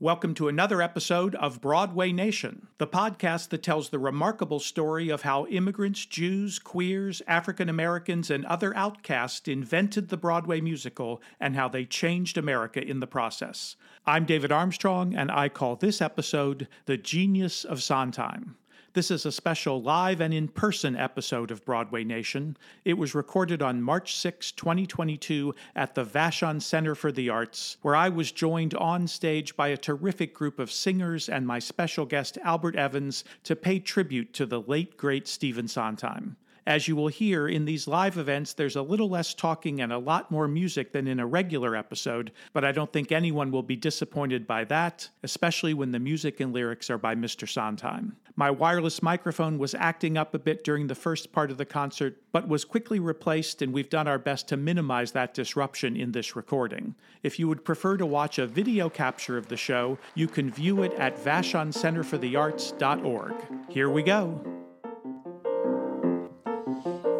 Welcome to another episode of Broadway Nation, the podcast that tells the remarkable story of how immigrants, Jews, queers, African Americans, and other outcasts invented the Broadway musical and how they changed America in the process. I'm David Armstrong, and I call this episode The Genius of Sondheim. This is a special live and in person episode of Broadway Nation. It was recorded on March 6, 2022, at the Vashon Center for the Arts, where I was joined on stage by a terrific group of singers and my special guest Albert Evans to pay tribute to the late, great Stephen Sondheim. As you will hear in these live events, there's a little less talking and a lot more music than in a regular episode, but I don't think anyone will be disappointed by that, especially when the music and lyrics are by Mr. Sondheim. My wireless microphone was acting up a bit during the first part of the concert, but was quickly replaced, and we've done our best to minimize that disruption in this recording. If you would prefer to watch a video capture of the show, you can view it at vashoncenterforthearts.org. Here we go.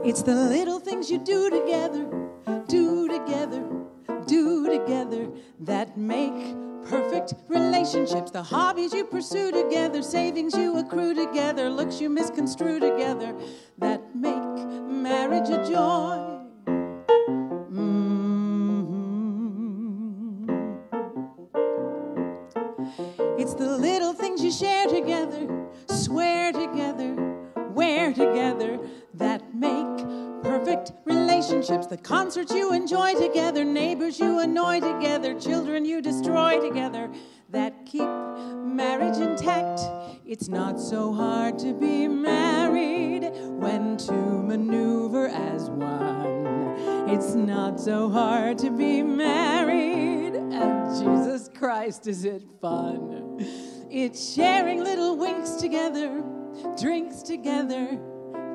It's the little things you do together, do together, do together that make perfect relationships. The hobbies you pursue together, savings you accrue together, looks you misconstrue together that make marriage a joy. The concerts you enjoy together, neighbors you annoy together, children you destroy together that keep marriage intact. It's not so hard to be married when to maneuver as one. It's not so hard to be married, and Jesus Christ, is it fun? It's sharing little winks together, drinks together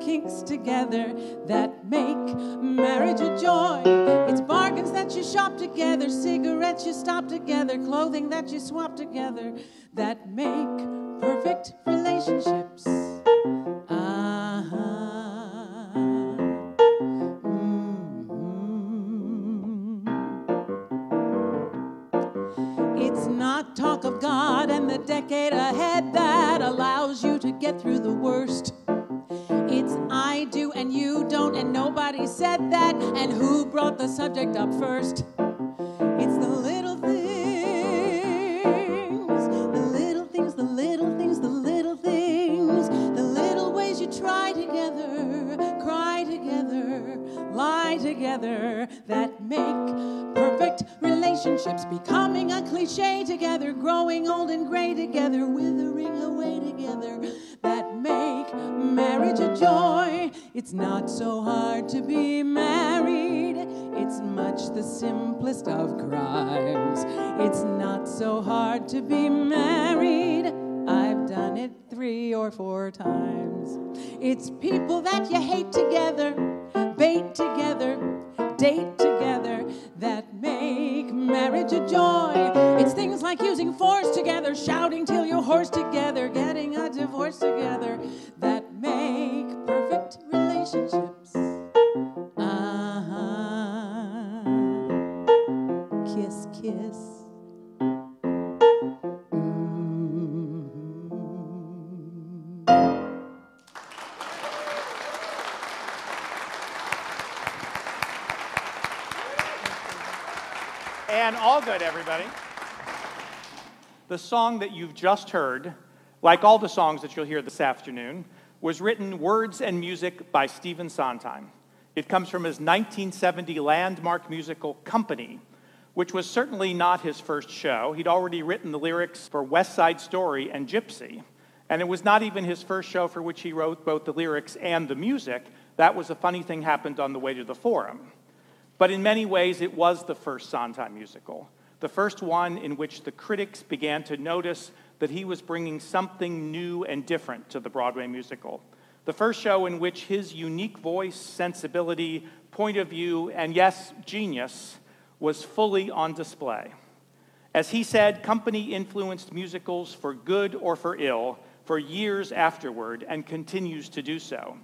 kinks together that make marriage a joy. It's bargains that you shop together, cigarettes you stop together, clothing that you swap together that make perfect relationships. Uh-huh. It's not talk of God and the decade ahead that allows you to get through the worst. I do and you don't, and nobody said that. And who brought the subject up first? It's the little things, the little things, the little things, the little things, the little ways you try together, cry together, lie together that make perfect relationships. Becoming a cliche together, growing old and gray together, withering away together that make marriage a joy. It's not so hard to be married. It's much the simplest of crimes. It's not so hard to be married. I've done it three or four times. It's people that you hate together, bait together, date together that make marriage a joy. It's things like using force together, shouting till you're hoarse together, together that make perfect relationships. Uh-huh. Kiss, kiss. Mm-hmm. And all good, everybody. The song that you've just heard like all the songs that you'll hear this afternoon, was written words and music by Stephen Sondheim. It comes from his 1970 landmark musical Company, which was certainly not his first show. He'd already written the lyrics for West Side Story and Gypsy, and it was not even his first show for which he wrote both the lyrics and the music. That was a funny thing happened on the way to the forum. But in many ways, it was the first Sondheim musical, the first one in which the critics began to notice that he was bringing something new and different to the Broadway musical the first show in which his unique voice, sensibility, point of view, and yes, genius was fully on display. As he said, company influenced musicals for good or for ill for years afterward and continues to do so.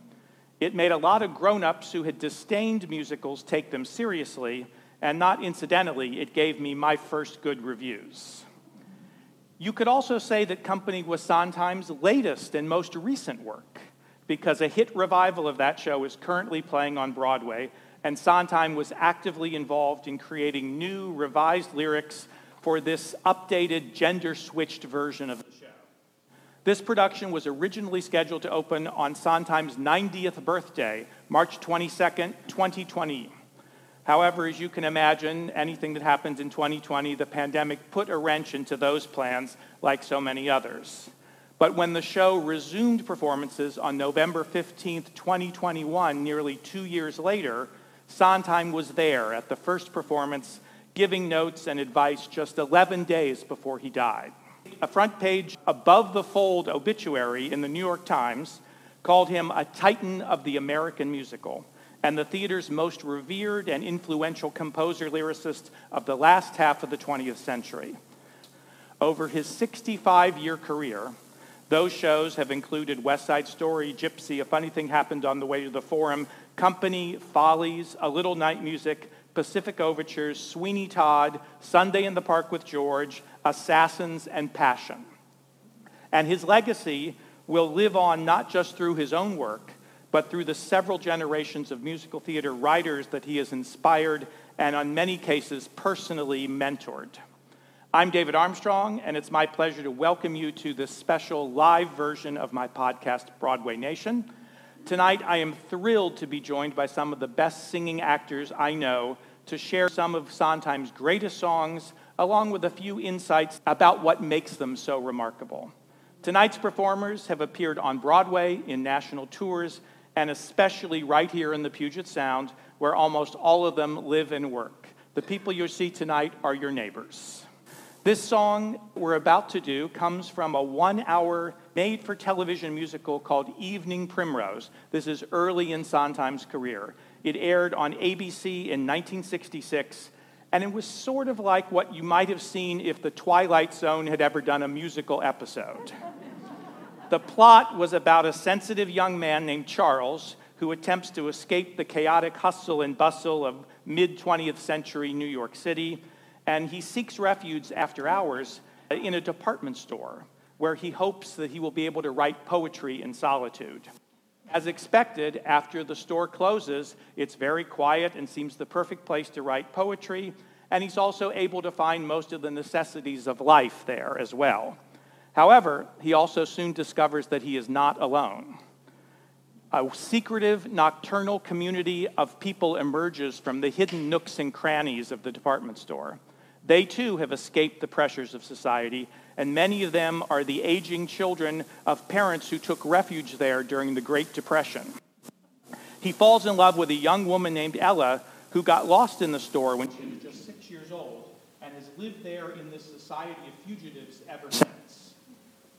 It made a lot of grown ups who had disdained musicals take them seriously, and not incidentally, it gave me my first good reviews. You could also say that Company was Sondheim's latest and most recent work because a hit revival of that show is currently playing on Broadway, and Sondheim was actively involved in creating new, revised lyrics for this updated, gender switched version of the show. This production was originally scheduled to open on Sondheim's 90th birthday, March 22nd, 2020. However, as you can imagine, anything that happens in 2020, the pandemic put a wrench into those plans like so many others. But when the show resumed performances on November 15, 2021, nearly two years later, Sondheim was there at the first performance, giving notes and advice just 11 days before he died. A front page above the fold obituary in the New York Times called him a titan of the American musical and the theater's most revered and influential composer lyricist of the last half of the 20th century. Over his 65 year career, those shows have included West Side Story, Gypsy, A Funny Thing Happened on the Way to the Forum, Company, Follies, A Little Night Music, Pacific Overtures, Sweeney Todd, Sunday in the Park with George, Assassins, and Passion. And his legacy will live on not just through his own work, but through the several generations of musical theater writers that he has inspired and, in many cases, personally mentored. I'm David Armstrong, and it's my pleasure to welcome you to this special live version of my podcast, Broadway Nation. Tonight, I am thrilled to be joined by some of the best singing actors I know to share some of Sondheim's greatest songs, along with a few insights about what makes them so remarkable. Tonight's performers have appeared on Broadway in national tours, and especially right here in the Puget Sound, where almost all of them live and work. The people you'll see tonight are your neighbors. This song we're about to do comes from a one hour made for television musical called Evening Primrose. This is early in Sondheim's career. It aired on ABC in 1966, and it was sort of like what you might have seen if The Twilight Zone had ever done a musical episode. The plot was about a sensitive young man named Charles who attempts to escape the chaotic hustle and bustle of mid 20th century New York City and he seeks refuge after hours in a department store where he hopes that he will be able to write poetry in solitude. As expected, after the store closes, it's very quiet and seems the perfect place to write poetry, and he's also able to find most of the necessities of life there as well. However, he also soon discovers that he is not alone. A secretive, nocturnal community of people emerges from the hidden nooks and crannies of the department store. They too have escaped the pressures of society, and many of them are the aging children of parents who took refuge there during the Great Depression. He falls in love with a young woman named Ella who got lost in the store when she was just six years old and has lived there in this society of fugitives ever since.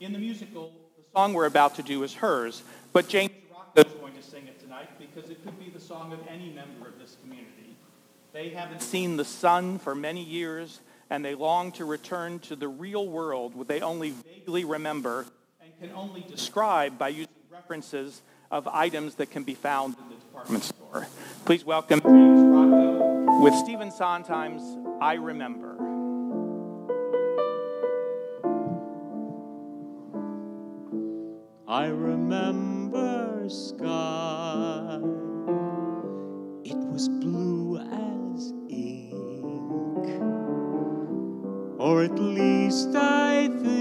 In the musical, the song we're about to do is hers, but James Rocco is going to sing it tonight because it could be the song of any member of this community. They haven't seen the sun for many years, and they long to return to the real world, what they only vaguely remember and can only describe by using references of items that can be found in the department store. Please welcome James Rocco with Stephen Sondheim's I Remember. I remember sky. It was blue as ink or at least I think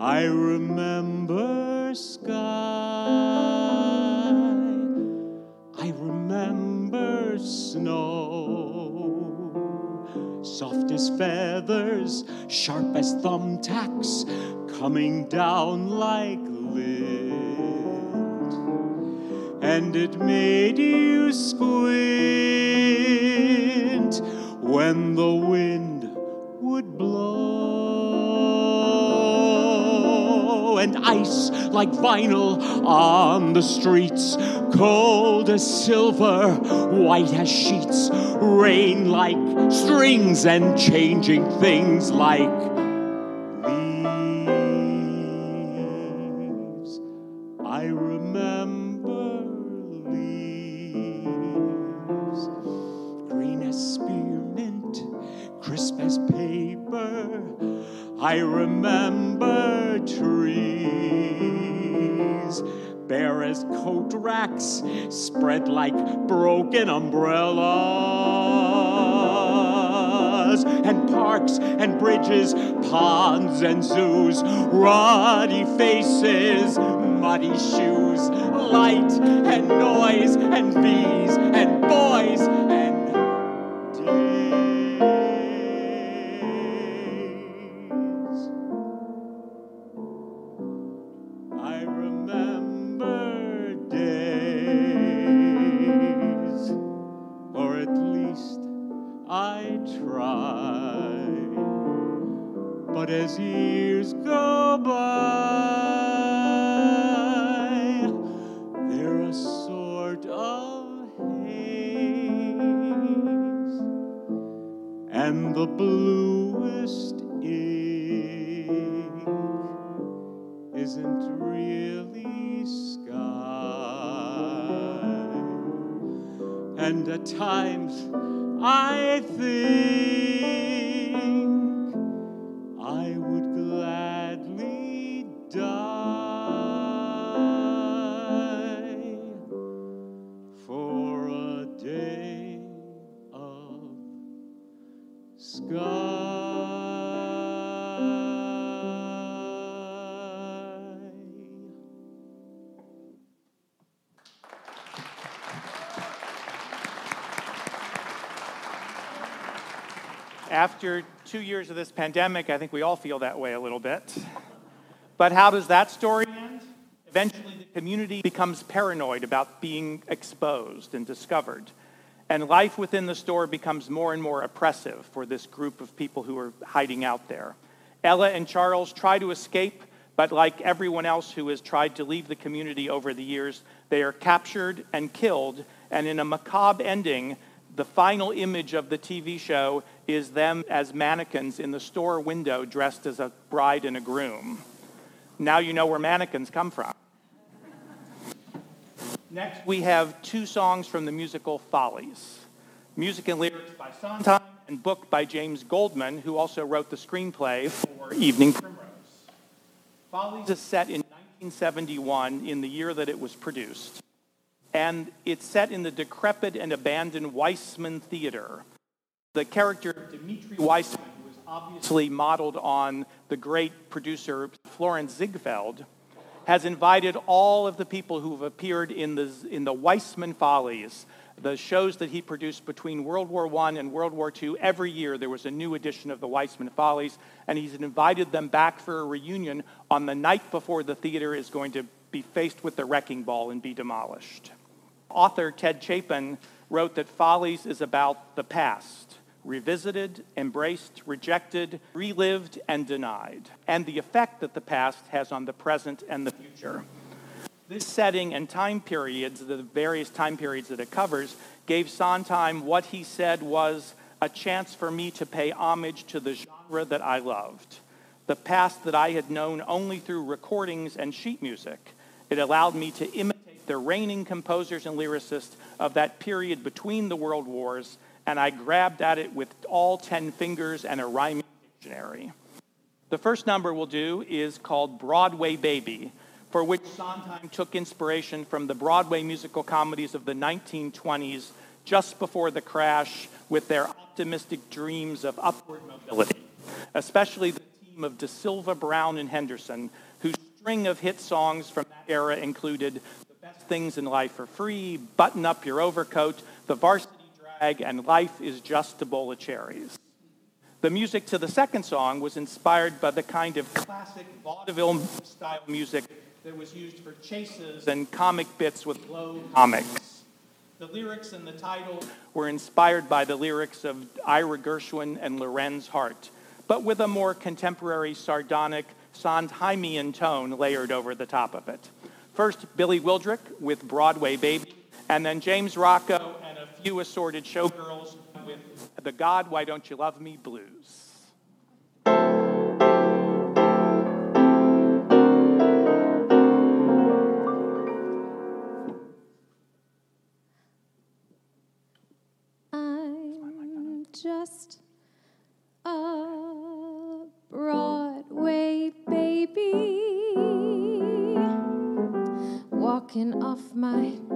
I remember sky. I remember snow, soft as feathers, sharp as thumbtacks, coming down like lint. And it made you squint when the wind would blow. And ice like vinyl on the streets, cold as silver, white as sheets, rain like strings, and changing things like like broken umbrellas, and parks and bridges, ponds and zoos, ruddy faces, muddy shoes, light and noise, and bees and boys and After two years of this pandemic, I think we all feel that way a little bit. But how does that story end? Eventually, the community becomes paranoid about being exposed and discovered. And life within the store becomes more and more oppressive for this group of people who are hiding out there. Ella and Charles try to escape, but like everyone else who has tried to leave the community over the years, they are captured and killed. And in a macabre ending, the final image of the TV show is them as mannequins in the store window dressed as a bride and a groom. Now you know where mannequins come from. Next, we have two songs from the musical Follies. Music and lyrics by Sondheim and book by James Goldman, who also wrote the screenplay for Evening Primrose. Follies is set in 1971, in the year that it was produced. And it's set in the decrepit and abandoned Weissman Theater. The character Dimitri Weissman, who is obviously modeled on the great producer Florenz Ziegfeld, has invited all of the people who have appeared in the, in the Weissman Follies, the shows that he produced between World War I and World War II. Every year there was a new edition of the Weissman Follies, and he's invited them back for a reunion on the night before the theater is going to be faced with the wrecking ball and be demolished. Author Ted Chapin wrote that Follies is about the past, revisited, embraced, rejected, relived, and denied, and the effect that the past has on the present and the future. This setting and time periods, the various time periods that it covers, gave Sondheim what he said was a chance for me to pay homage to the genre that I loved, the past that I had known only through recordings and sheet music. It allowed me to imitate the reigning composers and lyricists of that period between the world wars, and I grabbed at it with all 10 fingers and a rhyming dictionary. The first number we'll do is called Broadway Baby, for which Sondheim took inspiration from the Broadway musical comedies of the 1920s, just before the crash, with their optimistic dreams of upward mobility, especially the team of DeSylva, Brown, and Henderson, whose string of hit songs from that era included Best Things in Life Are Free, Button Up Your Overcoat, The Varsity Drag, and Life is Just a Bowl of Cherries. The music to the second song was inspired by the kind of classic vaudeville style music that was used for chases and comic bits with low comics. The lyrics and the title were inspired by the lyrics of Ira Gershwin and Lorenz Hart, but with a more contemporary, sardonic, Sondheimian tone layered over the top of it. First, Billy Wildrick with Broadway Baby, and then James Rocco and a few assorted showgirls with the God Why Don't You Love Me blues.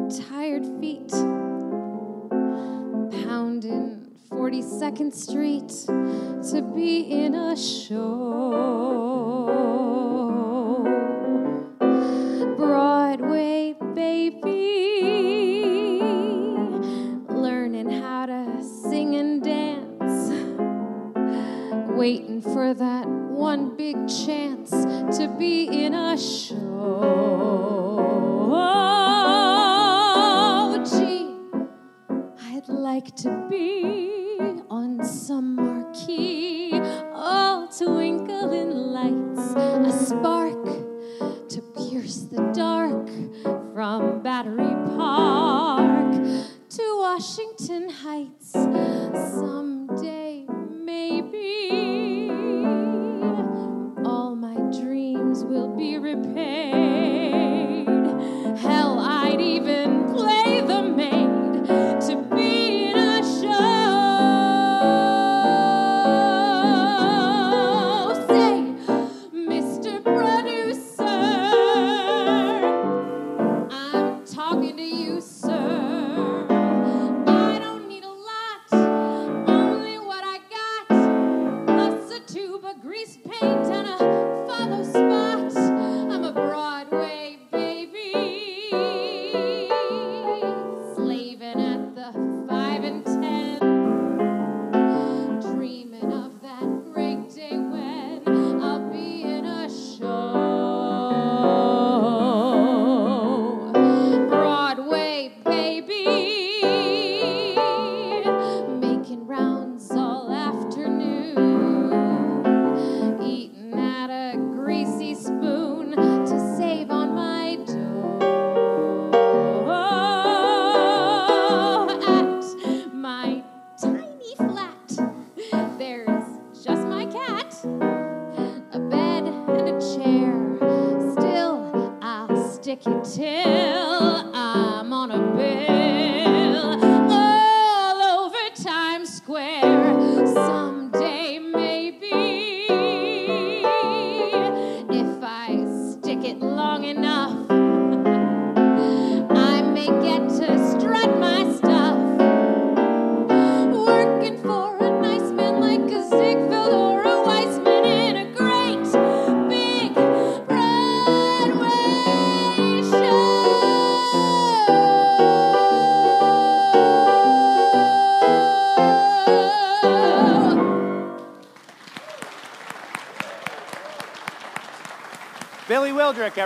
Tired feet, pounding 42nd Street to be in a show. Broadway baby, learning how to sing and dance, waiting for that one big chance to be in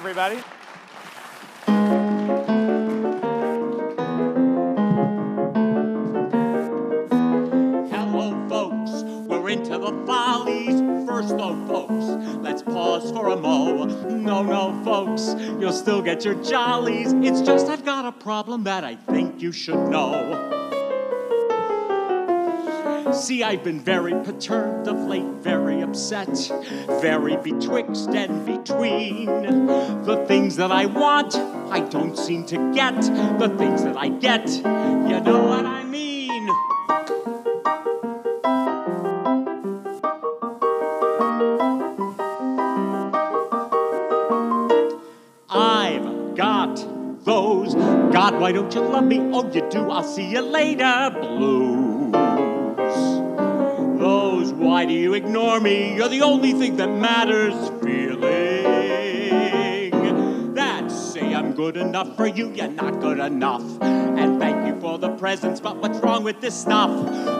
everybody. Hello, folks. We're into the follies. First, though, folks, let's pause for a mo. No, no, folks, you'll still get your jollies. It's just I've got a problem that I think you should know. See, I've been very perturbed of late, very upset, very betwixt and between. The things that I want, I don't seem to get. The things that I get, you know what I mean. I've got those. God, why don't you love me? Oh, you do. I'll see you later. Blues. Why do you ignore me? You're the only thing that matters. Feeling that say I'm good enough for you, you're not good enough. And thank you for the presents, but what's wrong with this stuff?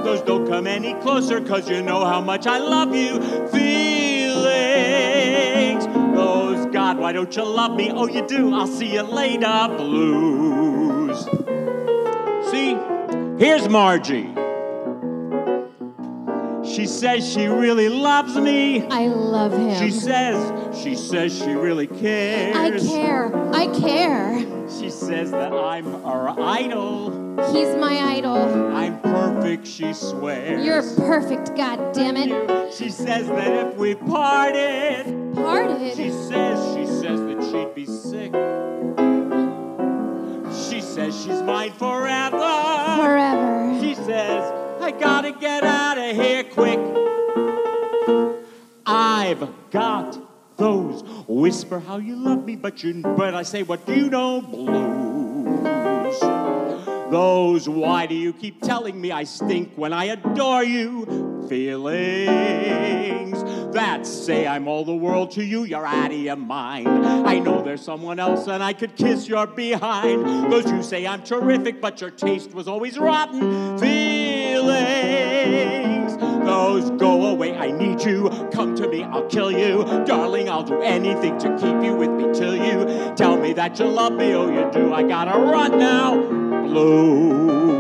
Those don't come any closer, cause you know how much I love you. Feelings, those God, why don't you love me? Oh, you do, I'll see you later. Blues. See, here's Margie. She says she really loves me. I love him. She says, she says she really cares. I care. I care. She says that I'm her idol. He's my idol. I'm perfect, she swears. You're perfect, God damn it. She says that if we parted, Parted. she says, she says that she'd be sick. She says she's mine gotta get out of here quick. I've got those whisper how you love me, but you but I say what do you don't blues. Those why do you keep telling me I stink when I adore you? Feelings that say I'm all the world to you, you're out of your mind. I know there's someone else and I could kiss your behind. Those you say I'm terrific, but your taste was always rotten. Feelings, those go away. I need you. Come to me, I'll kill you. Darling, I'll do anything to keep you with me till you tell me that you love me. Oh, you do. I gotta run now. Blues.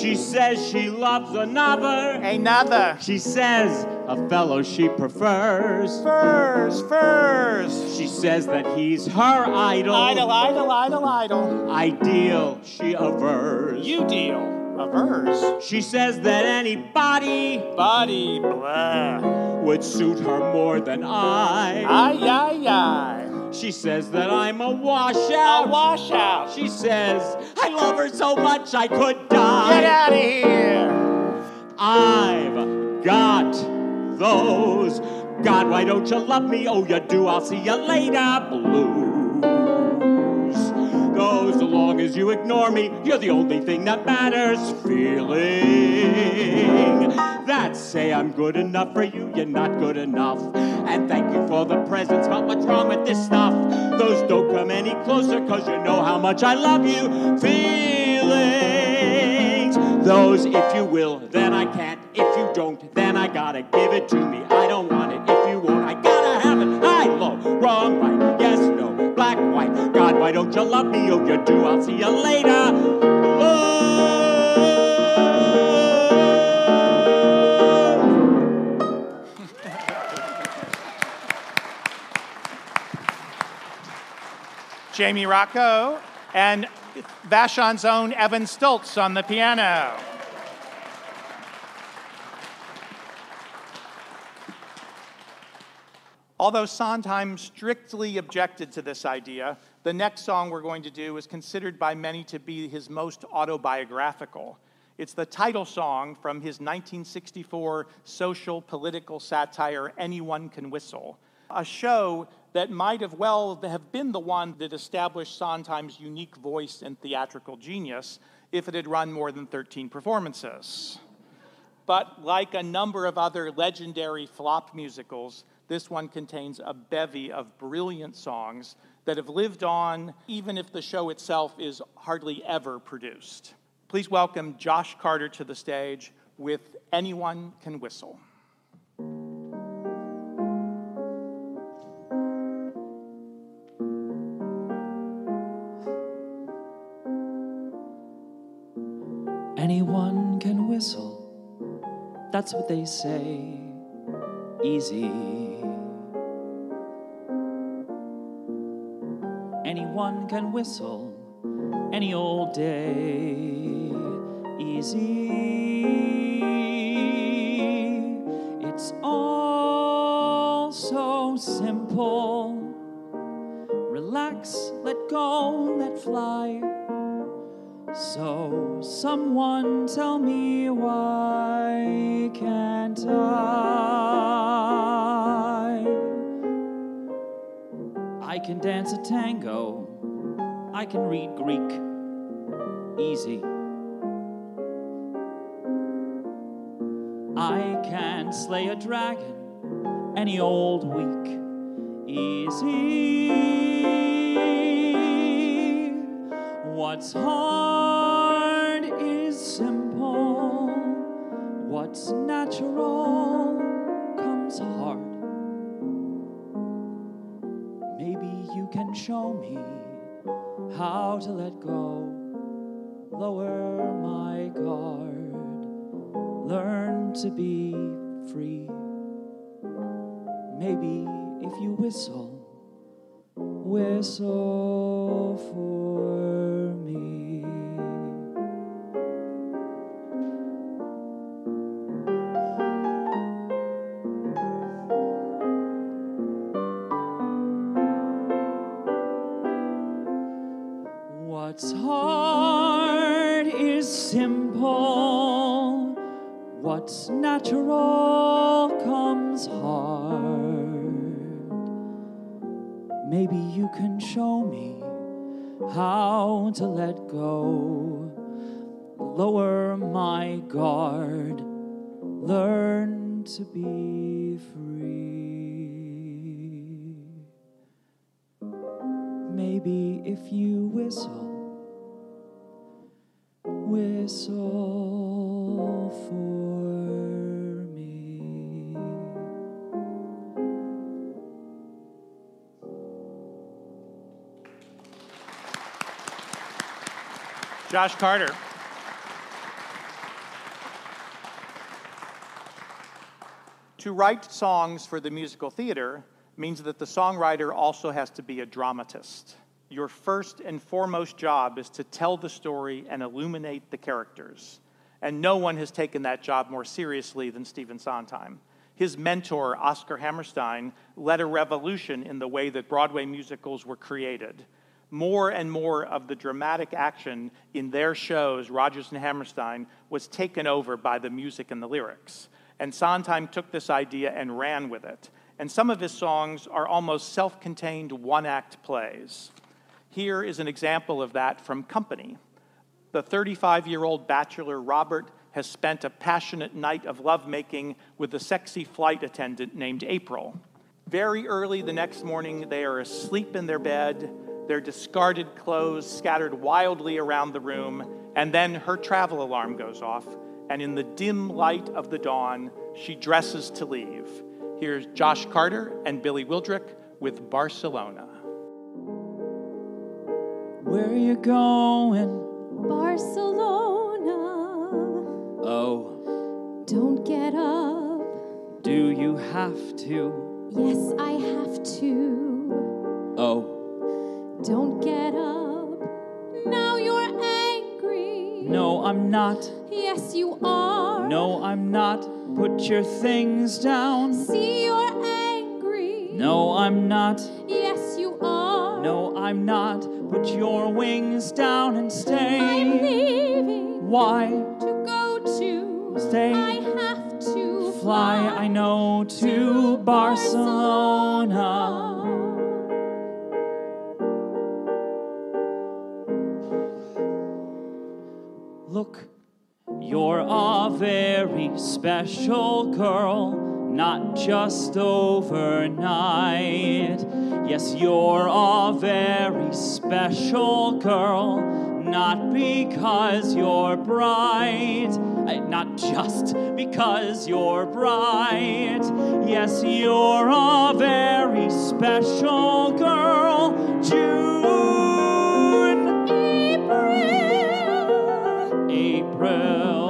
She says she loves another. Another. She says a fellow she prefers. Furs, furs. She says that he's her idol. Idol, idol, idol, idol. Ideal she avers. You deal. Avers. She says that anybody Body, blah. would suit her more than I. Ay, ay, ay. She says that I'm a washout. A washout. She says I love her so much I could die. Get out of here. I've got those. God, why don't you love me? Oh, you do. I'll see you later. Blues. Goes as long as you ignore me. You're the only thing that matters. Feeling that say I'm good enough for you. You're not good enough. And thank you for the presents. But what's wrong with this stuff? Those don't come any closer, cause you know how much I love you. Feelings. Those, if you will, then I can't. If you don't, then I gotta give it to me. I don't want it. If you won't, I gotta have it. High, low, wrong, right, no, white. God, why don't you love me? Oh, you do. I'll see you later. Jamie Rocco and Vashon's own Evan Stoltz on the piano. Although Sondheim strictly objected to this idea, the next song we're going to do is considered by many to be his most autobiographical. It's the title song from his 1964 social political satire, Anyone Can Whistle, a show that might have well have been the one that established Sondheim's unique voice and theatrical genius if it had run more than 13 performances. But like a number of other legendary flop musicals, this one contains a bevy of brilliant songs that have lived on even if the show itself is hardly ever produced. Please welcome Josh Carter to the stage with Anyone Can Whistle. Anyone can whistle, that's what they say. Easy. Can whistle any old day. Easy. It's all so simple. Relax, let go, let fly. So, someone tell me why can't I? I can dance a tango, I can read Greek. Easy. I can slay a dragon any old week. Easy. What's hard is simple. What's natural how to let go, lower my guard, learn to be free. Maybe if you whistle, whistle for let go, lower my guard, learn to be free. Maybe if you whistle, whistle Josh Carter. To write songs for the musical theater means that the songwriter also has to be a dramatist. Your first and foremost job is to tell the story and illuminate the characters. And no one has taken that job more seriously than Stephen Sondheim. His mentor, Oscar Hammerstein, led a revolution in the way that Broadway musicals were created. More and more of the dramatic action in their shows, Rodgers and Hammerstein, was taken over by the music and the lyrics. And Sondheim took this idea and ran with it. And some of his songs are almost self contained one act plays. Here is an example of that from Company. The 35 year old bachelor Robert has spent a passionate night of lovemaking with a sexy flight attendant named April. Very early the next morning, they are asleep in their bed, their discarded clothes scattered wildly around the room, and then her travel alarm goes off, and in the dim light of the dawn, she dresses to leave. Here's Josh Carter and Billy Wildrick with Barcelona. Where are you going? Barcelona. Oh, Don't get up. do you have to? Yes, I have to. Oh, Don't get up. Now you're angry. no, I'm not. Yes, you are. No, I'm not. Put your things down. See, you're angry. No, I'm not. Yes, you are. No, I'm not. Put your wings down and stay. I'm leaving Why? to go to. Stay. I have to Fly, I know, to Barcelona. Look, you're a very special girl, not just overnight. Yes, you're a very special girl, not because you're bright, uh, not just because you're bright. Yes, you're a very special girl, June. April.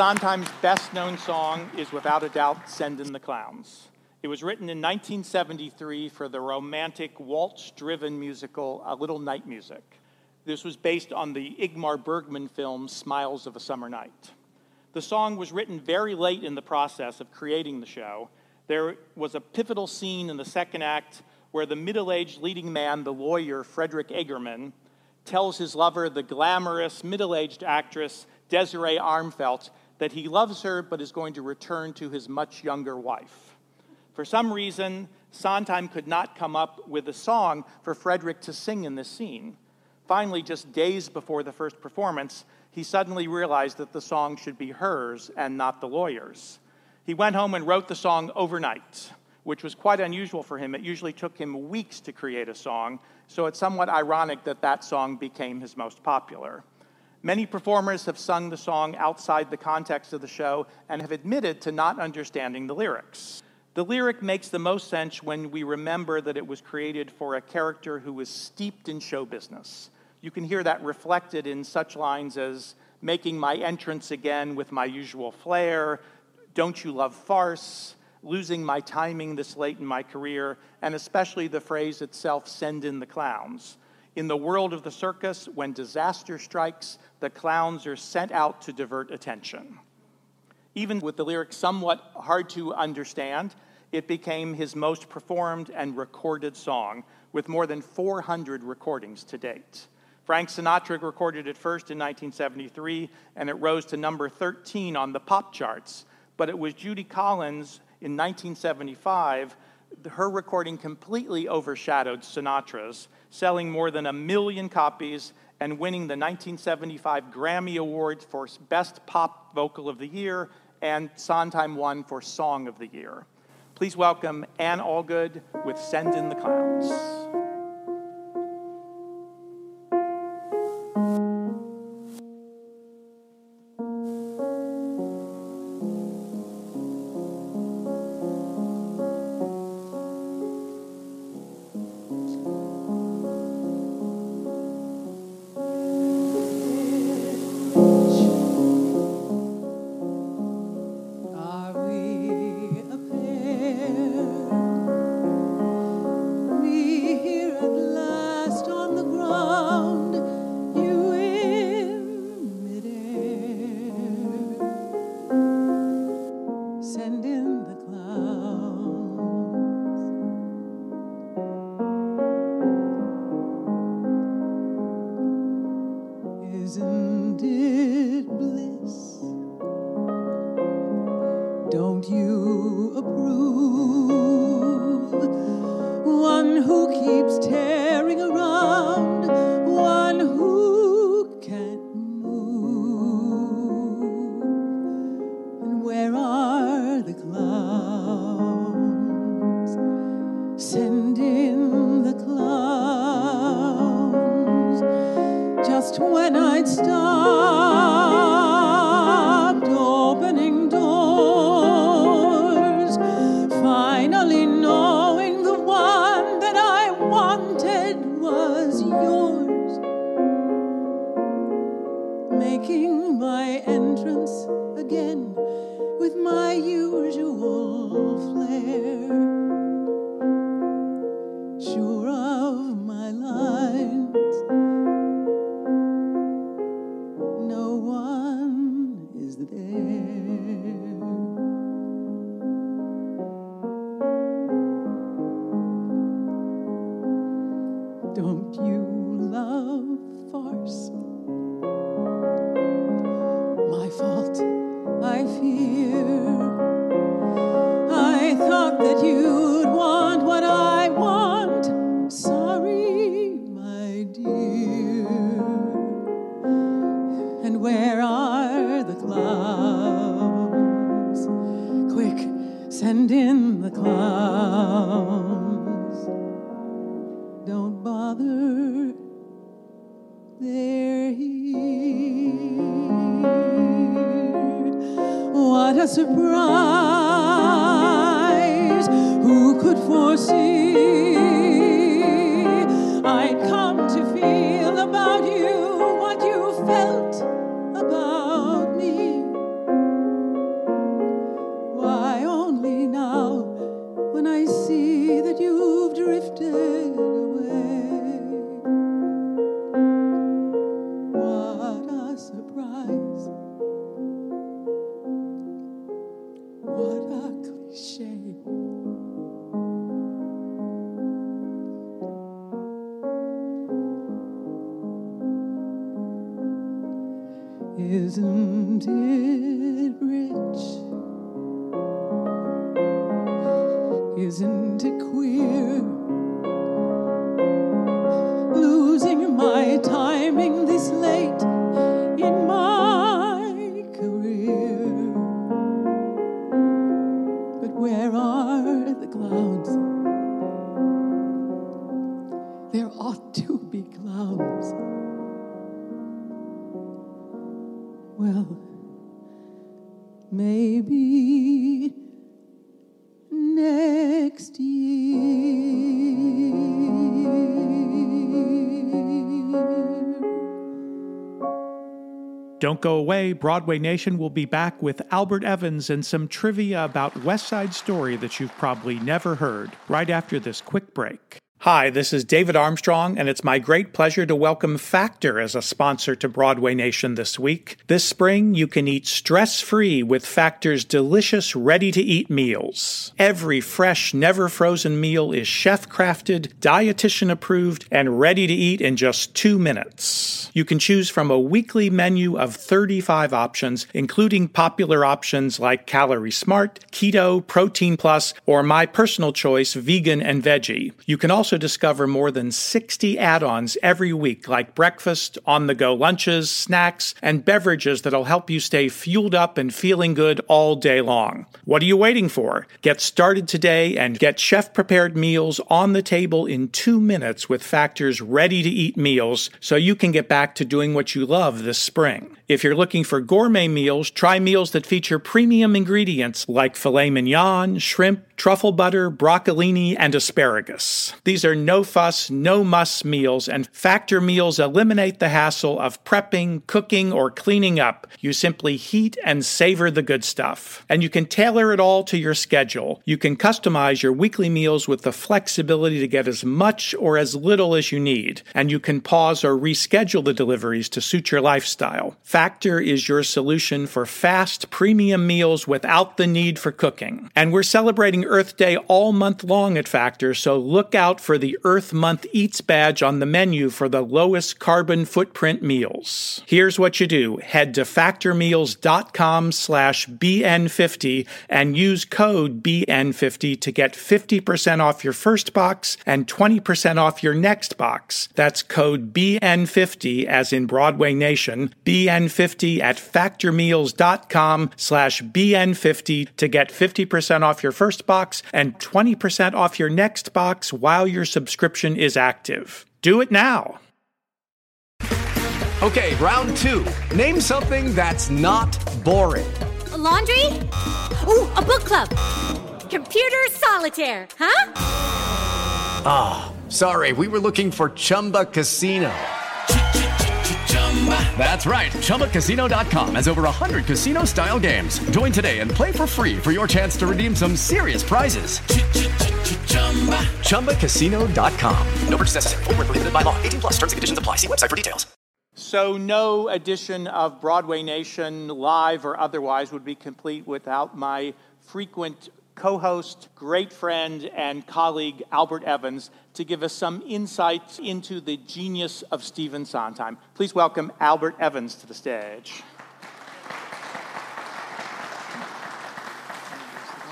Sondheim's best known song is without a doubt Send in the Clowns. It was written in 1973 for the romantic waltz driven musical A Little Night Music. This was based on the Ingmar Bergman film Smiles of a Summer Night. The song was written very late in the process of creating the show. There was a pivotal scene in the second act where the middle aged leading man, the lawyer Frederick Egerman, tells his lover, the glamorous middle aged actress Desiree Armfeldt, that he loves her but is going to return to his much younger wife. For some reason, Sondheim could not come up with a song for Frederick to sing in this scene. Finally, just days before the first performance, he suddenly realized that the song should be hers and not the lawyer's. He went home and wrote the song overnight, which was quite unusual for him. It usually took him weeks to create a song, so it's somewhat ironic that that song became his most popular. Many performers have sung the song outside the context of the show and have admitted to not understanding the lyrics. The lyric makes the most sense when we remember that it was created for a character who was steeped in show business. You can hear that reflected in such lines as making my entrance again with my usual flair, don't you love farce, losing my timing this late in my career, and especially the phrase itself, send in the clowns. In the world of the circus, when disaster strikes, the clowns are sent out to divert attention. Even with the lyrics somewhat hard to understand, it became his most performed and recorded song, with more than 400 recordings to date. Frank Sinatra recorded it first in 1973, and it rose to number 13 on the pop charts. But it was Judy Collins in 1975, her recording completely overshadowed Sinatra's, selling more than a million copies and winning the 1975 Grammy Award for Best Pop Vocal of the Year and Sondheim won for Song of the Year. Please welcome Anne Allgood with Send in the Clowns. Don't you love farce? Don't go away. Broadway Nation will be back with Albert Evans and some trivia about West Side Story that you've probably never heard right after this quick break. Hi, this is David Armstrong, and it's my great pleasure to welcome Factor as a sponsor to Broadway Nation this week. This spring, you can eat stress free with Factor's delicious, ready to eat meals. Every fresh, never frozen meal is chef crafted, dietitian approved, and ready to eat in just two minutes. You can choose from a weekly menu of 35 options, including popular options like Calorie Smart, Keto, Protein Plus, or my personal choice, Vegan and Veggie. You can also discover more than 60 add ons every week, like breakfast, on the go lunches, snacks, and beverages that'll help you stay fueled up and feeling good all day long. What are you waiting for? Get started today and get chef prepared meals on the table in two minutes with Factor's ready to eat meals so you can get back to doing what you love this spring. If you're looking for gourmet meals, try meals that feature premium ingredients like filet mignon, shrimp, truffle butter, broccolini, and asparagus. These are no fuss, no muss meals, and Factor meals eliminate the hassle of prepping, cooking, or cleaning up. You simply heat and savor the good stuff. And you can tailor it all to your schedule. You can customize your weekly meals with the flexibility to get as much or as little as you need. And you can pause or reschedule the deliveries to suit your lifestyle. Factor is your solution for fast, premium meals without the need for cooking. And we're celebrating Earth Day all month long at Factor, so look out for the Earth Month Eats badge on the menu for the lowest carbon footprint meals. Here's what you do. Head to factormeals.com slash BN50 and use code BN50 to get 50% off your first box and 20% off your next box. That's code BN50 as in Broadway Nation, BN50 at factormeals.com slash BN50 to get 50% off your first box and 20% off your next box while your subscription is active. Do it now. Okay, round two. Name something that's not boring. A laundry? Ooh, a book club. Computer solitaire, huh? Ah, oh, sorry, we were looking for Chumba Casino. That's right. ChumbaCasino.com has over 100 casino style games. Join today and play for free for your chance to redeem some serious prizes. ChumbaCasino.com. No purchase necessary. Full prohibited by law. 18 plus terms and conditions apply. See website for details. So, no edition of Broadway Nation, live or otherwise, would be complete without my frequent co host, great friend, and colleague, Albert Evans, to give us some insights into the genius of Stephen Sondheim. Please welcome Albert Evans to the stage.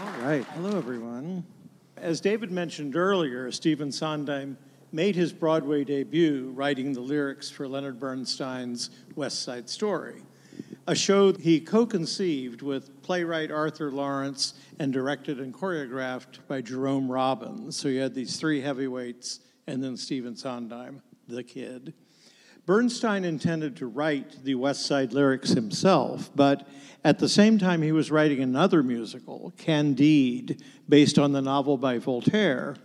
All right. Hello, everyone. As David mentioned earlier, Stephen Sondheim made his Broadway debut writing the lyrics for Leonard Bernstein's West Side Story, a show he co conceived with playwright Arthur Laurents and directed and choreographed by Jerome Robbins. So you had these three heavyweights and then Stephen Sondheim, the kid. Bernstein intended to write the West Side lyrics himself, but at the same time, he was writing another musical, Candide, based on the novel by Voltaire.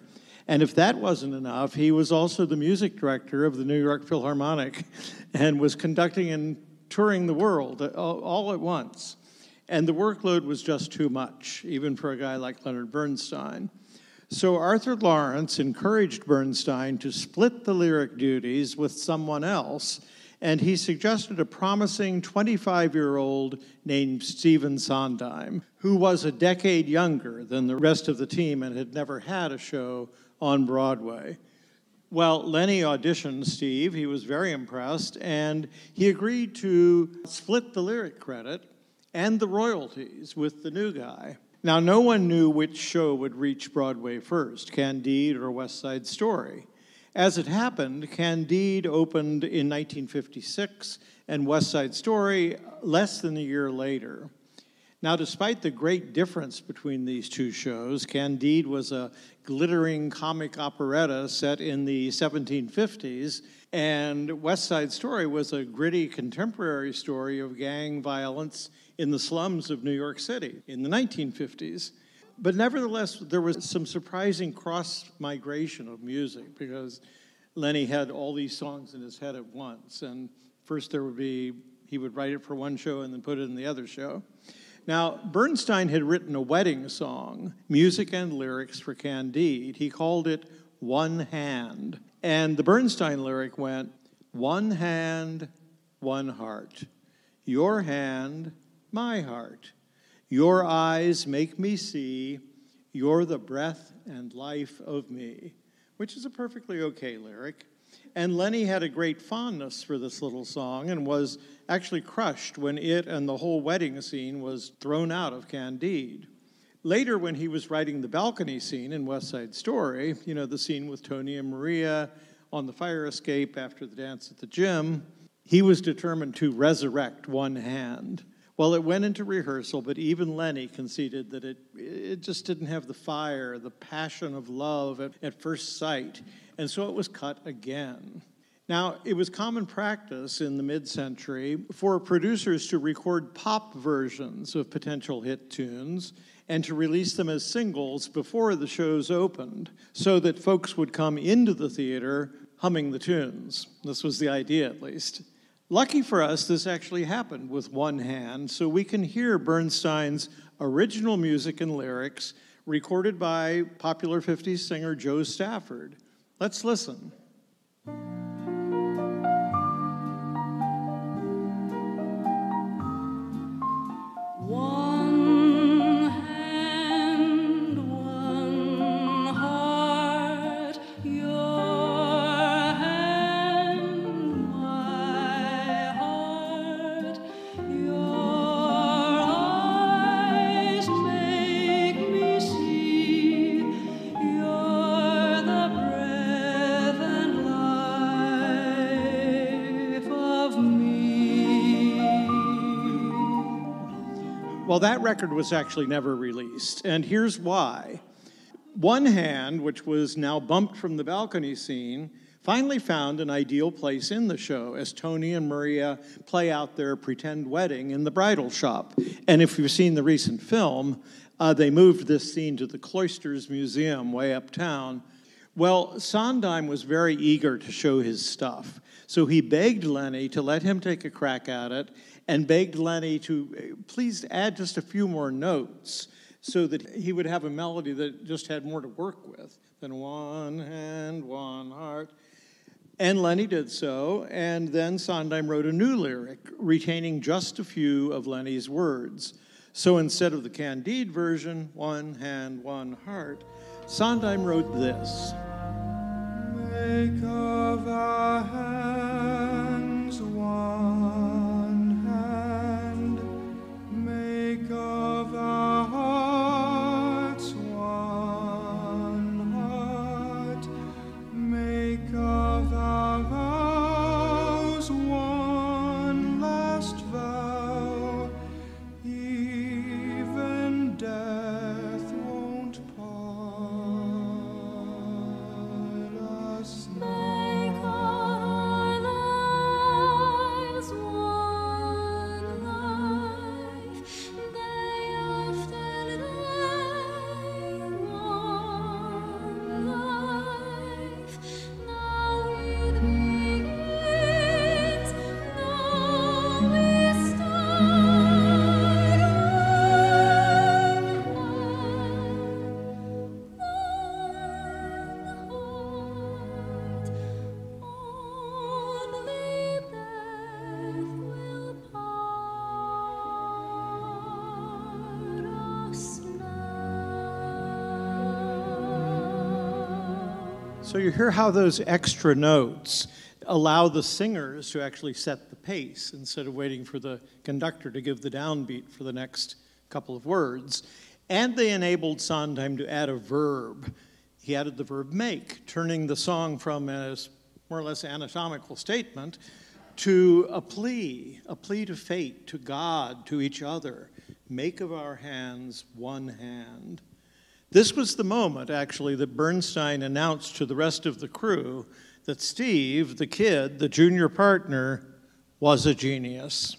And if that wasn't enough, he was also the music director of the New York Philharmonic and was conducting and touring the world uh, all at once. And the workload was just too much, even for a guy like Leonard Bernstein. So Arthur Laurents encouraged Bernstein to split the lyric duties with someone else, and he suggested a promising 25 year old named Stephen Sondheim, who was a decade younger than the rest of the team and had never had a show on Broadway. Well, Lenny auditioned Steve. He was very impressed, and he agreed to split the lyric credit and the royalties with the new guy. Now, no one knew which show would reach Broadway first, Candide or West Side Story. As it happened, Candide opened in 1956 and West Side Story less than a year later. Now, despite the great difference between these two shows, Candide was a glittering comic operetta set in the 1750s, and West Side Story was a gritty contemporary story of gang violence in the slums of New York City in the 1950s. But nevertheless, there was some surprising cross migration of music because Lenny had all these songs in his head at once. And first, there would be, he would write it for one show and then put it in the other show. Now, Bernstein had written a wedding song, music and lyrics for Candide. He called it One Hand. And the Bernstein lyric went, One hand, one heart. Your hand, my heart. Your eyes make me see, you're the breath and life of me, which is a perfectly okay lyric. And Lenny had a great fondness for this little song and was actually crushed when it and the whole wedding scene was thrown out of Candide. Later, when he was writing the balcony scene in West Side Story, you know, the scene with Tony and Maria on the fire escape after the dance at the gym, he was determined to resurrect one hand. Well, it went into rehearsal, but even Lenny conceded that it, it just didn't have the fire, the passion of love at, at first sight, and so it was cut again. Now, it was common practice in the mid century for producers to record pop versions of potential hit tunes and to release them as singles before the shows opened so that folks would come into the theater humming the tunes. This was the idea, at least. Lucky for us, this actually happened with one hand, so we can hear Bernstein's original music and lyrics recorded by popular 50s singer Jo Stafford. Let's listen. Well, that record was actually never released, and here's why. One Hand, which was now bumped from the balcony scene, finally found an ideal place in the show as Tony and Maria play out their pretend wedding in the bridal shop. And if you've seen the recent film, uh, they moved this scene to the Cloisters Museum way uptown. Well, Sondheim was very eager to show his stuff, so he begged Lenny to let him take a crack at it and begged Lenny to uh, please add just a few more notes so that he would have a melody that just had more to work with than one hand, one heart. And Lenny did so, and then Sondheim wrote a new lyric, retaining just a few of Lenny's words. So instead of the Candide version, one hand, one heart, Sondheim wrote this Make of our hear how those extra notes allow the singers to actually set the pace instead of waiting for the conductor to give the downbeat for the next couple of words. And they enabled Sondheim to add a verb. He added the verb make, turning the song from a more or less anatomical statement to a plea, a plea to fate, to God, to each other. Make of our hands one hand. This was the moment, actually, that Bernstein announced to the rest of the crew that Steve, the kid, the junior partner, was a genius.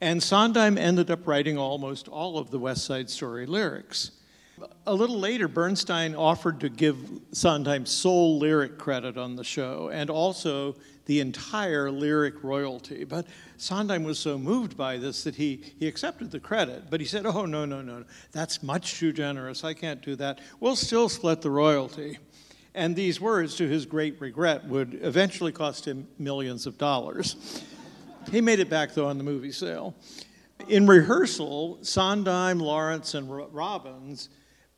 And Sondheim ended up writing almost all of the West Side Story lyrics. A little later, Bernstein offered to give Sondheim sole lyric credit on the show and also the entire lyric royalty. But Sondheim was so moved by this that he, he accepted the credit. But he said, Oh, no, no, no, that's much too generous. I can't do that. We'll still split the royalty. And these words, to his great regret, would eventually cost him millions of dollars. he made it back, though, on the movie sale. In rehearsal, Sondheim, Laurents, and Robbins,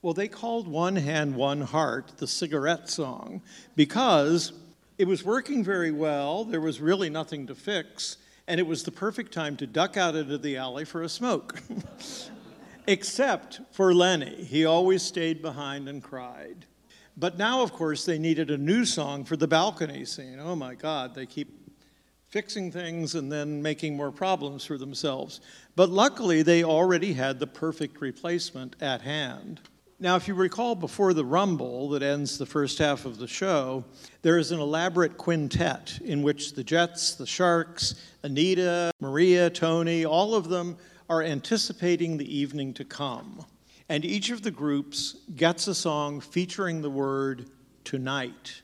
well, they called One Hand, One Heart the cigarette song because it was working very well. There was really nothing to fix, and it was the perfect time to duck out into the alley for a smoke. Except for Lenny. He always stayed behind and cried. But now, of course, they needed a new song for the balcony scene. Oh my God, they keep fixing things and then making more problems for themselves. But luckily, they already had the perfect replacement at hand. Now, if you recall before the rumble that ends the first half of the show, there is an elaborate quintet in which the Jets, the Sharks, Anita, Maria, Tony, all of them are anticipating the evening to come. And each of the groups gets a song featuring the word tonight.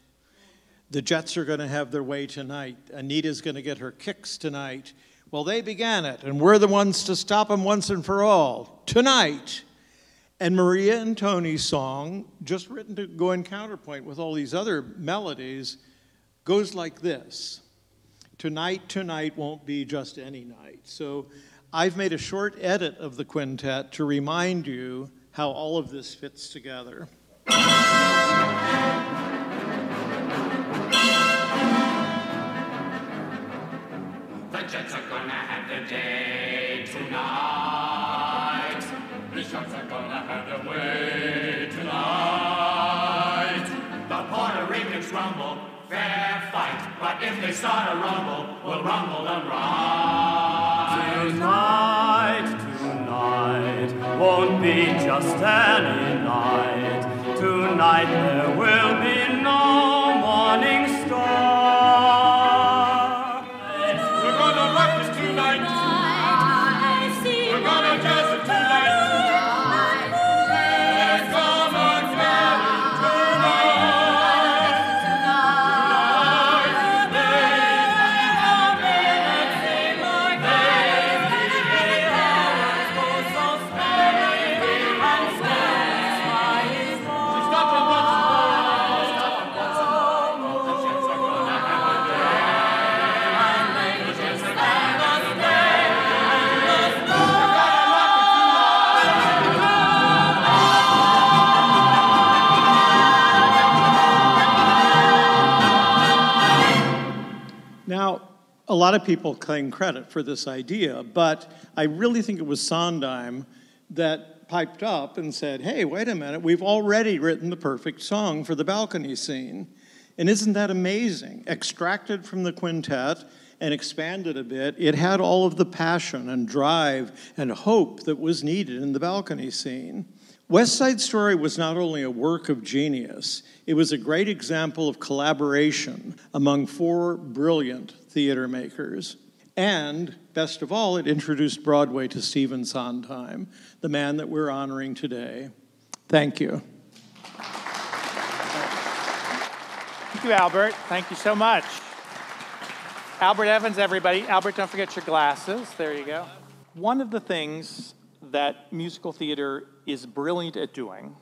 The Jets are going to have their way tonight. Anita's going to get her kicks tonight. Well, they began it, and we're the ones to stop them once and for all. Tonight. And Maria and Tony's song, just written to go in counterpoint with all these other melodies, goes like this Tonight, tonight won't be just any night. So I've made a short edit of the quintet to remind you how all of this fits together. The Jets are if they start a rumble, we'll rumble and ride. Tonight, tonight won't be just any night. Tonight there will be no morning a lot of people claim credit for this idea, but I really think it was Sondheim that piped up and said, hey, wait a minute, we've already written the perfect song for the balcony scene. And isn't that amazing? Extracted from the quintet and expanded a bit, it had all of the passion and drive and hope that was needed in the balcony scene. West Side Story was not only a work of genius, it was a great example of collaboration among four brilliant theater makers. And, best of all, it introduced Broadway to Stephen Sondheim, the man that we're honoring today. Thank you. Thank you, Albert. Thank you so much. Albert Evans, everybody. Albert, don't forget your glasses. There you go. One of the things that musical theater is brilliant at doing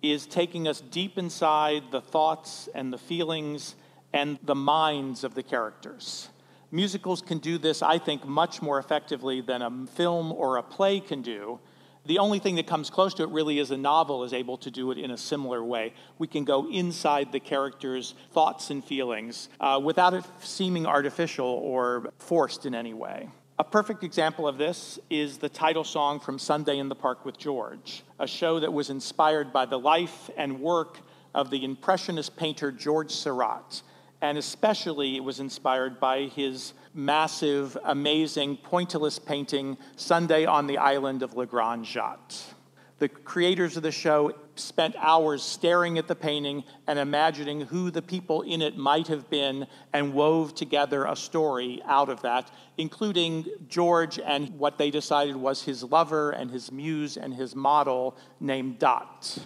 is taking us deep inside the thoughts and the feelings and the minds of the characters. Musicals can do this, I think, much more effectively than a film or a play can do The only thing that comes close to it really is a novel is able to do it in a similar way. We can go inside the character's thoughts and feelings uh, without it seeming artificial or forced in any way. A perfect example of this is the title song from Sunday in the Park with George, a show that was inspired by the life and work of the Impressionist painter George Seurat. And especially, it was inspired by his massive, amazing, pointillist painting, Sunday on the Island of Le Grand Jatte. The creators of the show spent hours staring at the painting and imagining who the people in it might have been and wove together a story out of that, including George and what they decided was his lover and his muse and his model named Dot.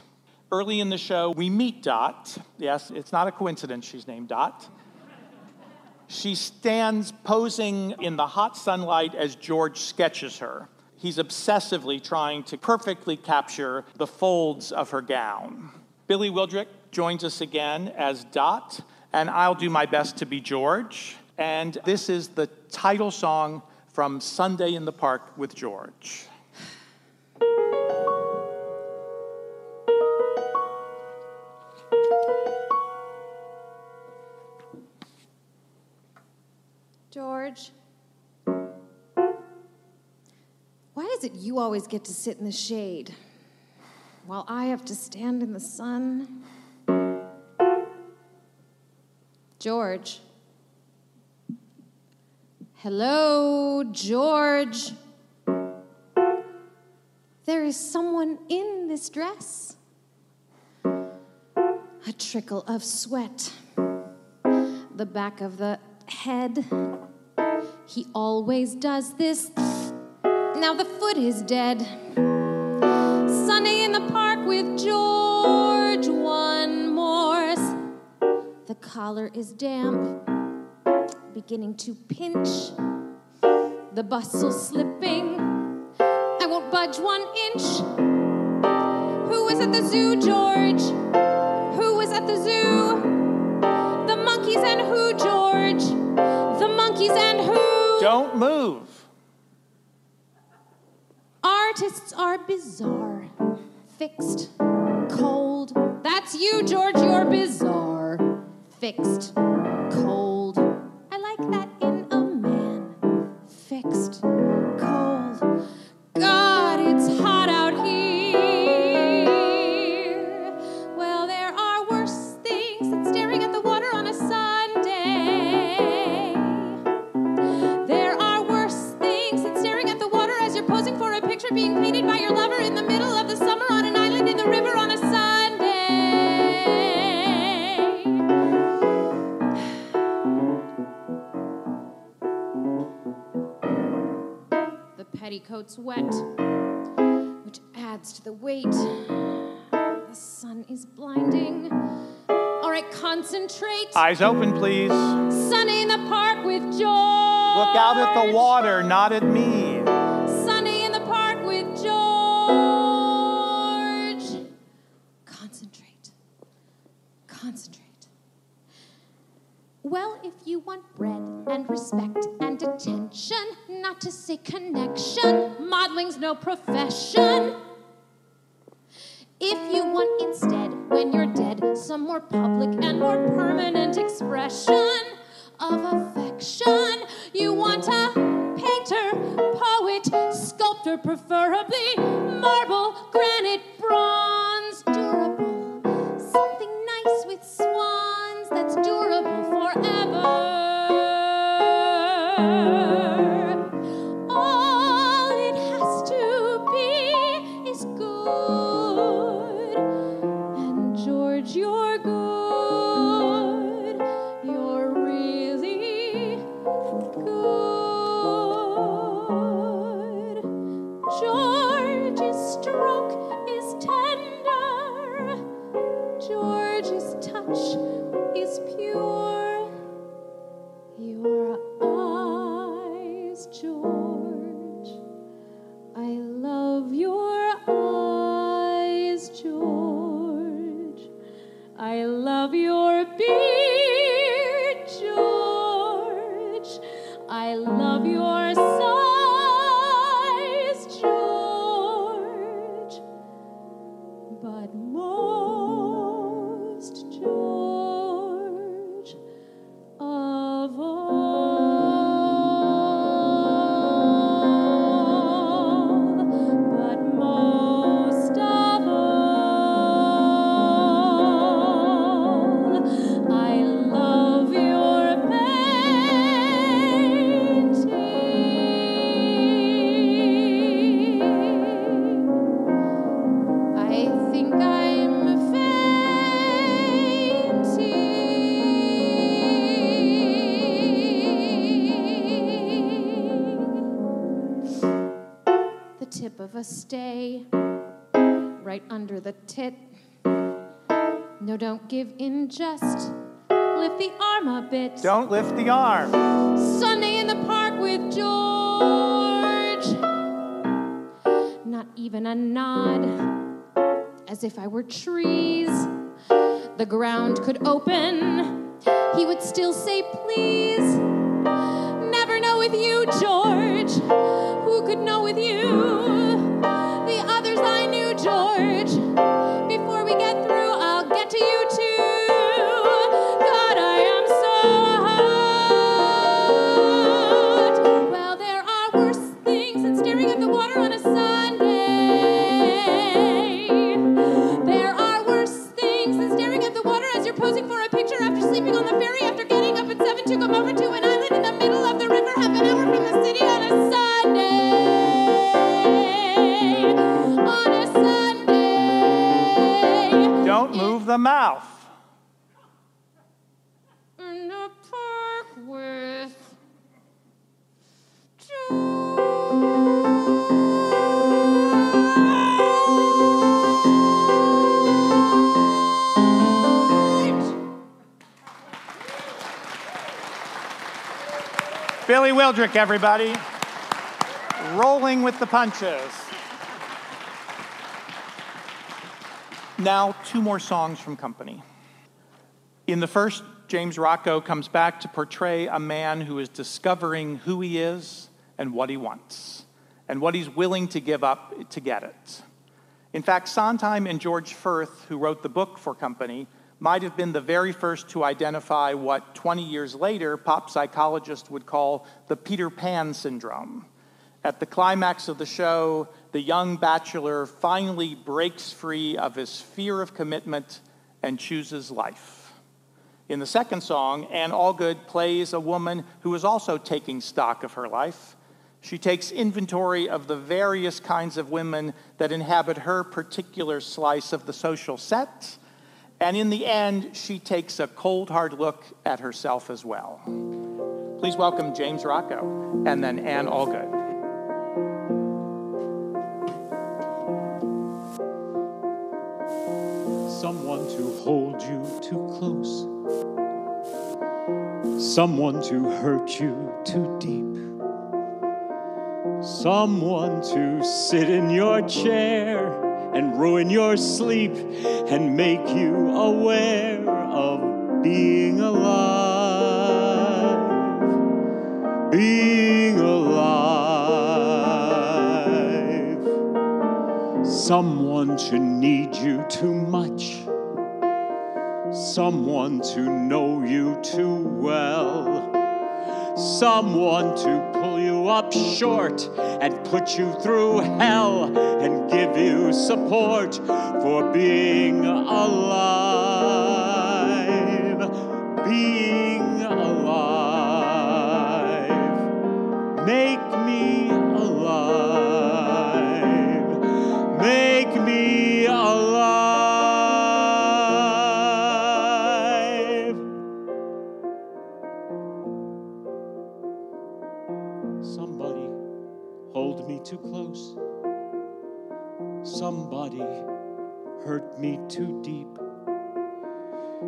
Early in the show, we meet Dot. Yes, it's not a coincidence she's named Dot. She stands posing in the hot sunlight as George sketches her. He's obsessively trying to perfectly capture the folds of her gown. Billie Wildrick joins us again as Dot, and I'll do my best to be George. And this is the title song from Sunday in the Park with George. George. Why is it you always get to sit in the shade while I have to stand in the sun? George. Hello, George. There is someone in this dress. A trickle of sweat. The back of the head. He always does this. Now the foot is dead. Sunday in the park with George. One more. The collar is damp, beginning to pinch. The bustle slipping. I won't budge one inch. Who was at the zoo, George? Who was at the zoo? And who? Don't move. Artists are bizarre, fixed, cold. That's you, George, you're bizarre, fixed, cold. Petticoat's wet, which adds to the weight. The sun is blinding. All right, concentrate. Eyes open, please. Sunny in the park with George. Look out at the water, not at me. You want bread and respect and attention, not to say connection, modeling's no profession. If you want instead, when you're dead, some more public and more permanent expression of affection, you want a painter, poet, sculptor, preferably marble, granite, bronze, forever. I love your don't give in, just lift the arm a bit. Don't lift the arm. Sunday in the park with George. Not even a nod, as if I were trees. The ground could open, he would still say, please. Everybody. Rolling with the punches. Now, two more songs from Company. In the first, James Rocco comes back to portray a man who is discovering who he is and what he wants, and what he's willing to give up to get it. In fact, Sondheim and George Furth, who wrote the book for Company, might have been the very first to identify what 20 years later pop psychologists would call the Peter Pan syndrome. At the climax of the show, the young bachelor finally breaks free of his fear of commitment and chooses life. In the second song, Anne Allgood plays a woman who is also taking stock of her life. She takes inventory of the various kinds of women that inhabit her particular slice of the social set. And in the end, she takes a cold, hard look at herself as well. Please welcome James Rocco and then Anne Allgood. Someone to hold you too close. Someone to hurt you too deep. Someone to sit in your chair and ruin your sleep and make you aware of being alive. Being alive. Someone to need you too much. Someone to know you too well. Someone to pull up short and put you through hell and give you support for being alive. Being alive. Make me too deep.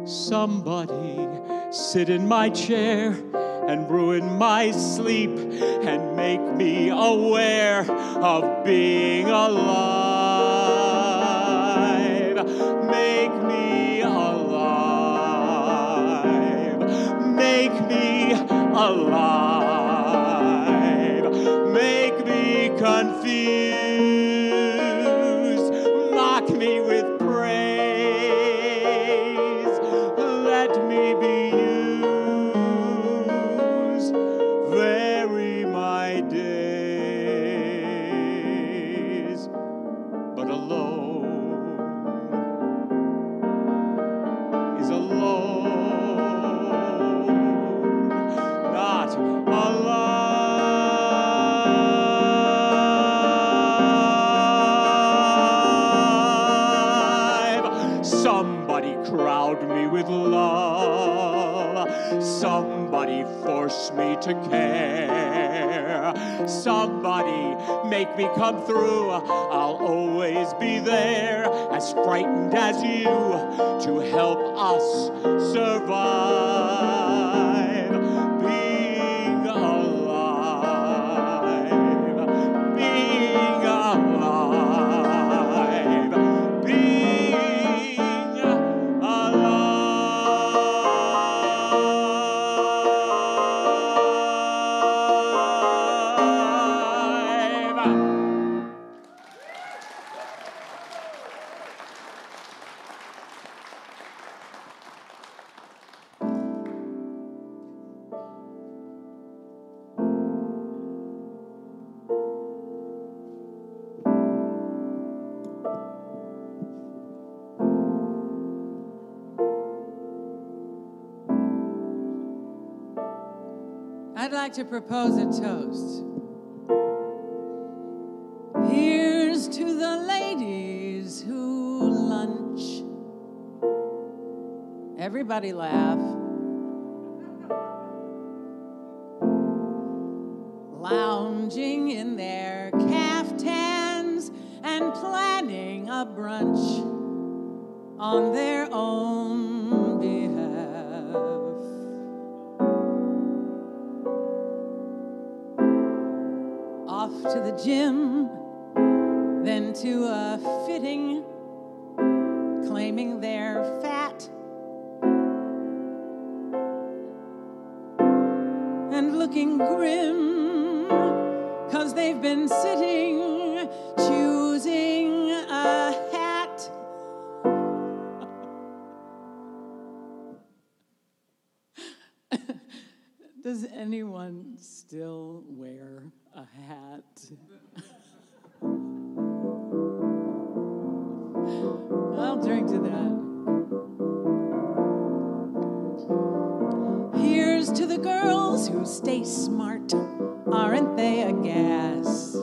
Somebody sit in my chair and ruin my sleep and make me aware of being alive. Make me alive. Make me alive. Make me confused. Make me come through. I'll always be there, as frightened as you, to help us survive. To propose a toast. Here's to the ladies who lunch. Everybody laugh. Lounging in their caftans and planning a brunch on their own to the gym, then to a fitting, claiming they're fat. And looking grim, cause they've been sitting, choosing Does anyone still wear a hat? I'll drink to that. Here's to the girls who stay smart. Aren't they a gas?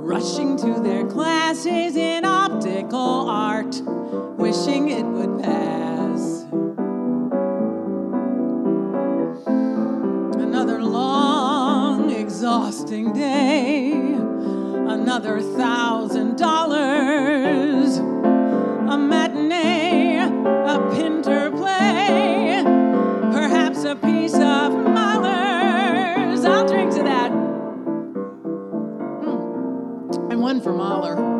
Rushing to their classes in optical art, wishing it day. Another thousand dollars. A matinee, a pinter play. Perhaps a piece of Mahler's. I'll drink to that. Mm. And one for Mahler.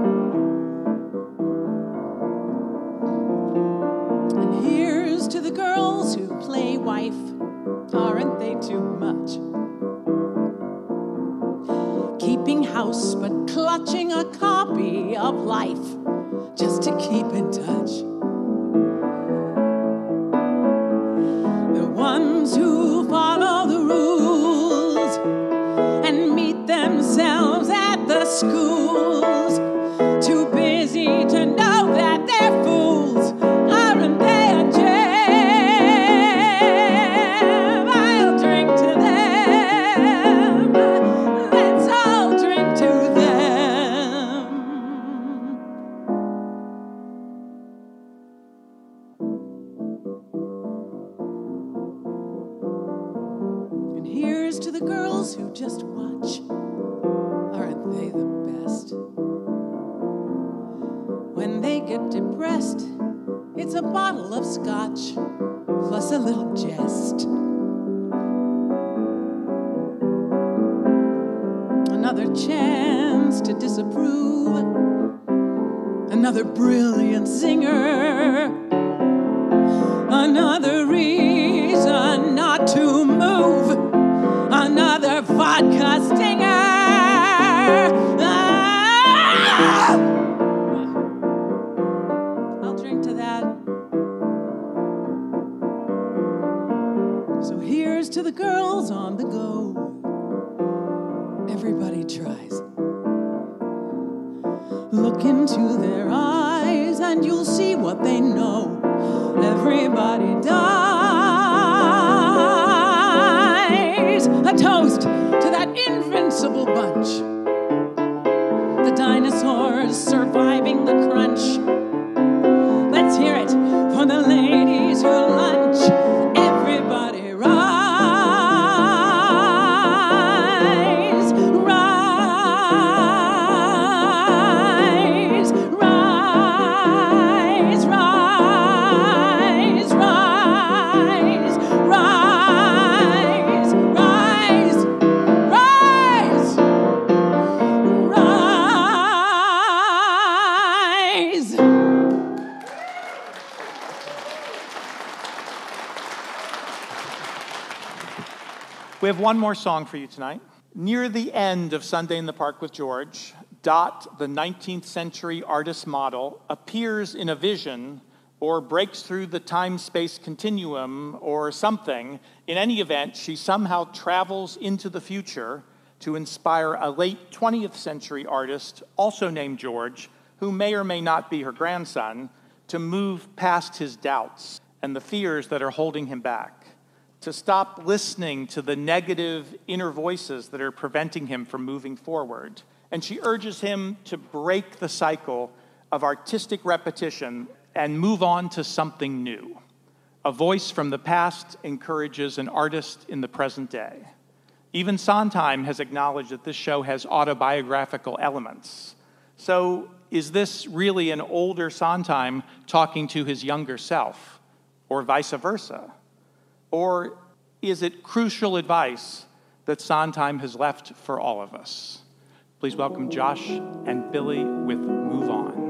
Scotch plus a little jest. Another chance to disapprove. Another brilliant singer. One more song for you tonight. Near the end of Sunday in the Park with George, Dot, the 19th century artist model, appears in a vision or breaks through the time space continuum or something. In any event, she somehow travels into the future to inspire a late 20th century artist, also named George, who may or may not be her grandson, to move past his doubts and the fears that are holding him back to stop listening to the negative inner voices that are preventing him from moving forward. And she urges him to break the cycle of artistic repetition and move on to something new. A voice from the past encourages an artist in the present day. Even Sondheim has acknowledged that this show has autobiographical elements. So, is this really an older Sondheim talking to his younger self, or vice versa? Or is it crucial advice that Sondheim has left for all of us? Please welcome Josh and Billie with Move On.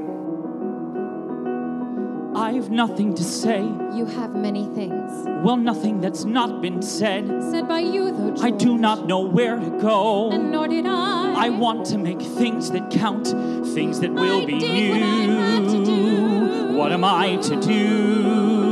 I've nothing to say. You have many things. Well, nothing that's not been said. Said by you, though, George. I do not know where to go. And nor did I. I want to make things that count, things that will I be did new. what I had to do. What am I to do?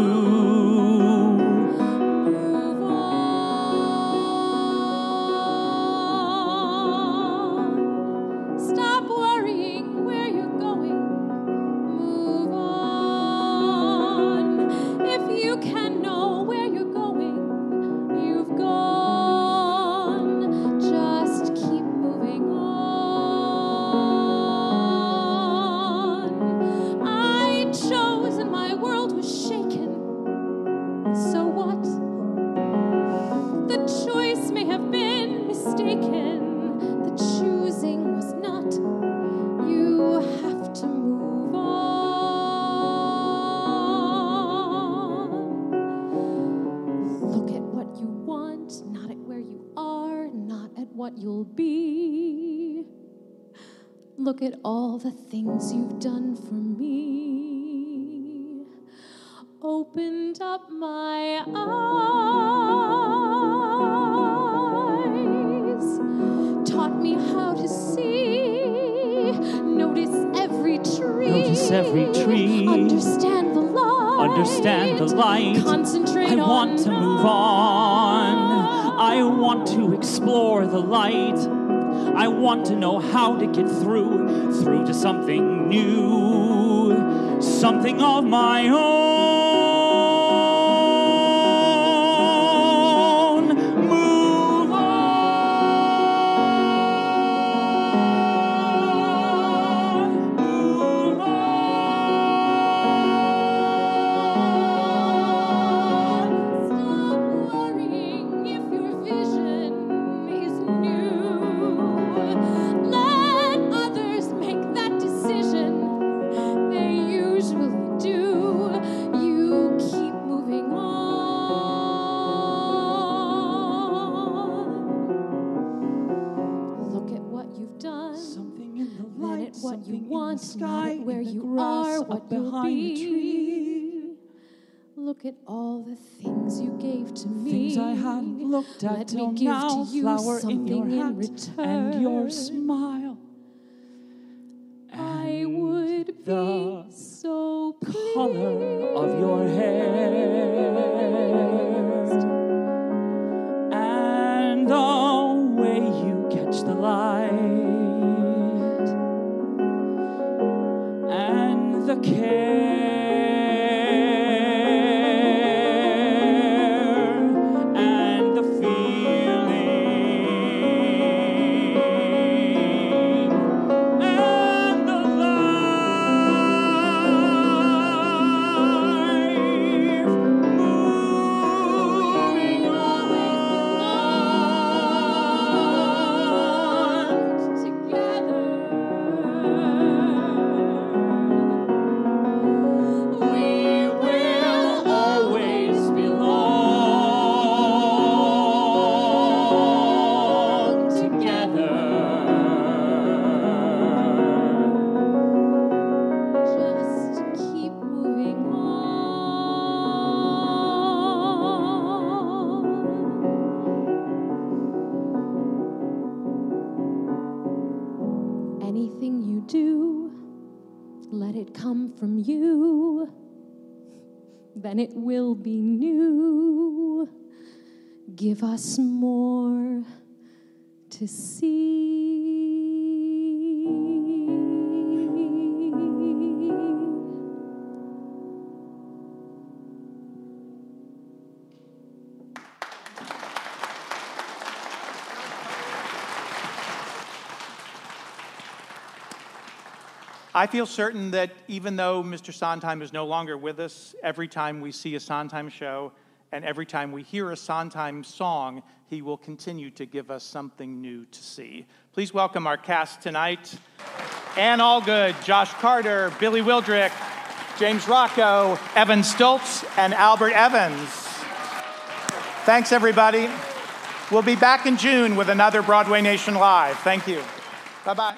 All the things you've done for me. Opened up my eyes, taught me how to see, notice every tree, Notice every tree. understand the light, Understand the light. concentrate I want on to move on. I want to explore the light. I want to know how to get through, through to something new, something of my own. At all the things you gave to me. Things I hadn't looked at Let till me give now. to you Flower something in your return. and your smile. I would the be so pleased. color of your hair and the way you catch the light and the care come from you, then it will be new. Give us more to see. I feel certain that even though Mr. Sondheim is no longer with us, every time we see a Sondheim show and every time we hear a Sondheim song, he will continue to give us something new to see. Please welcome our cast tonight Anne Allgood, Josh Carter, Billie Wildrick, James Rocco, Evan Stoltz, and Albert Evans. Thanks, everybody. We'll be back in June with another Broadway Nation Live. Thank you. Bye bye.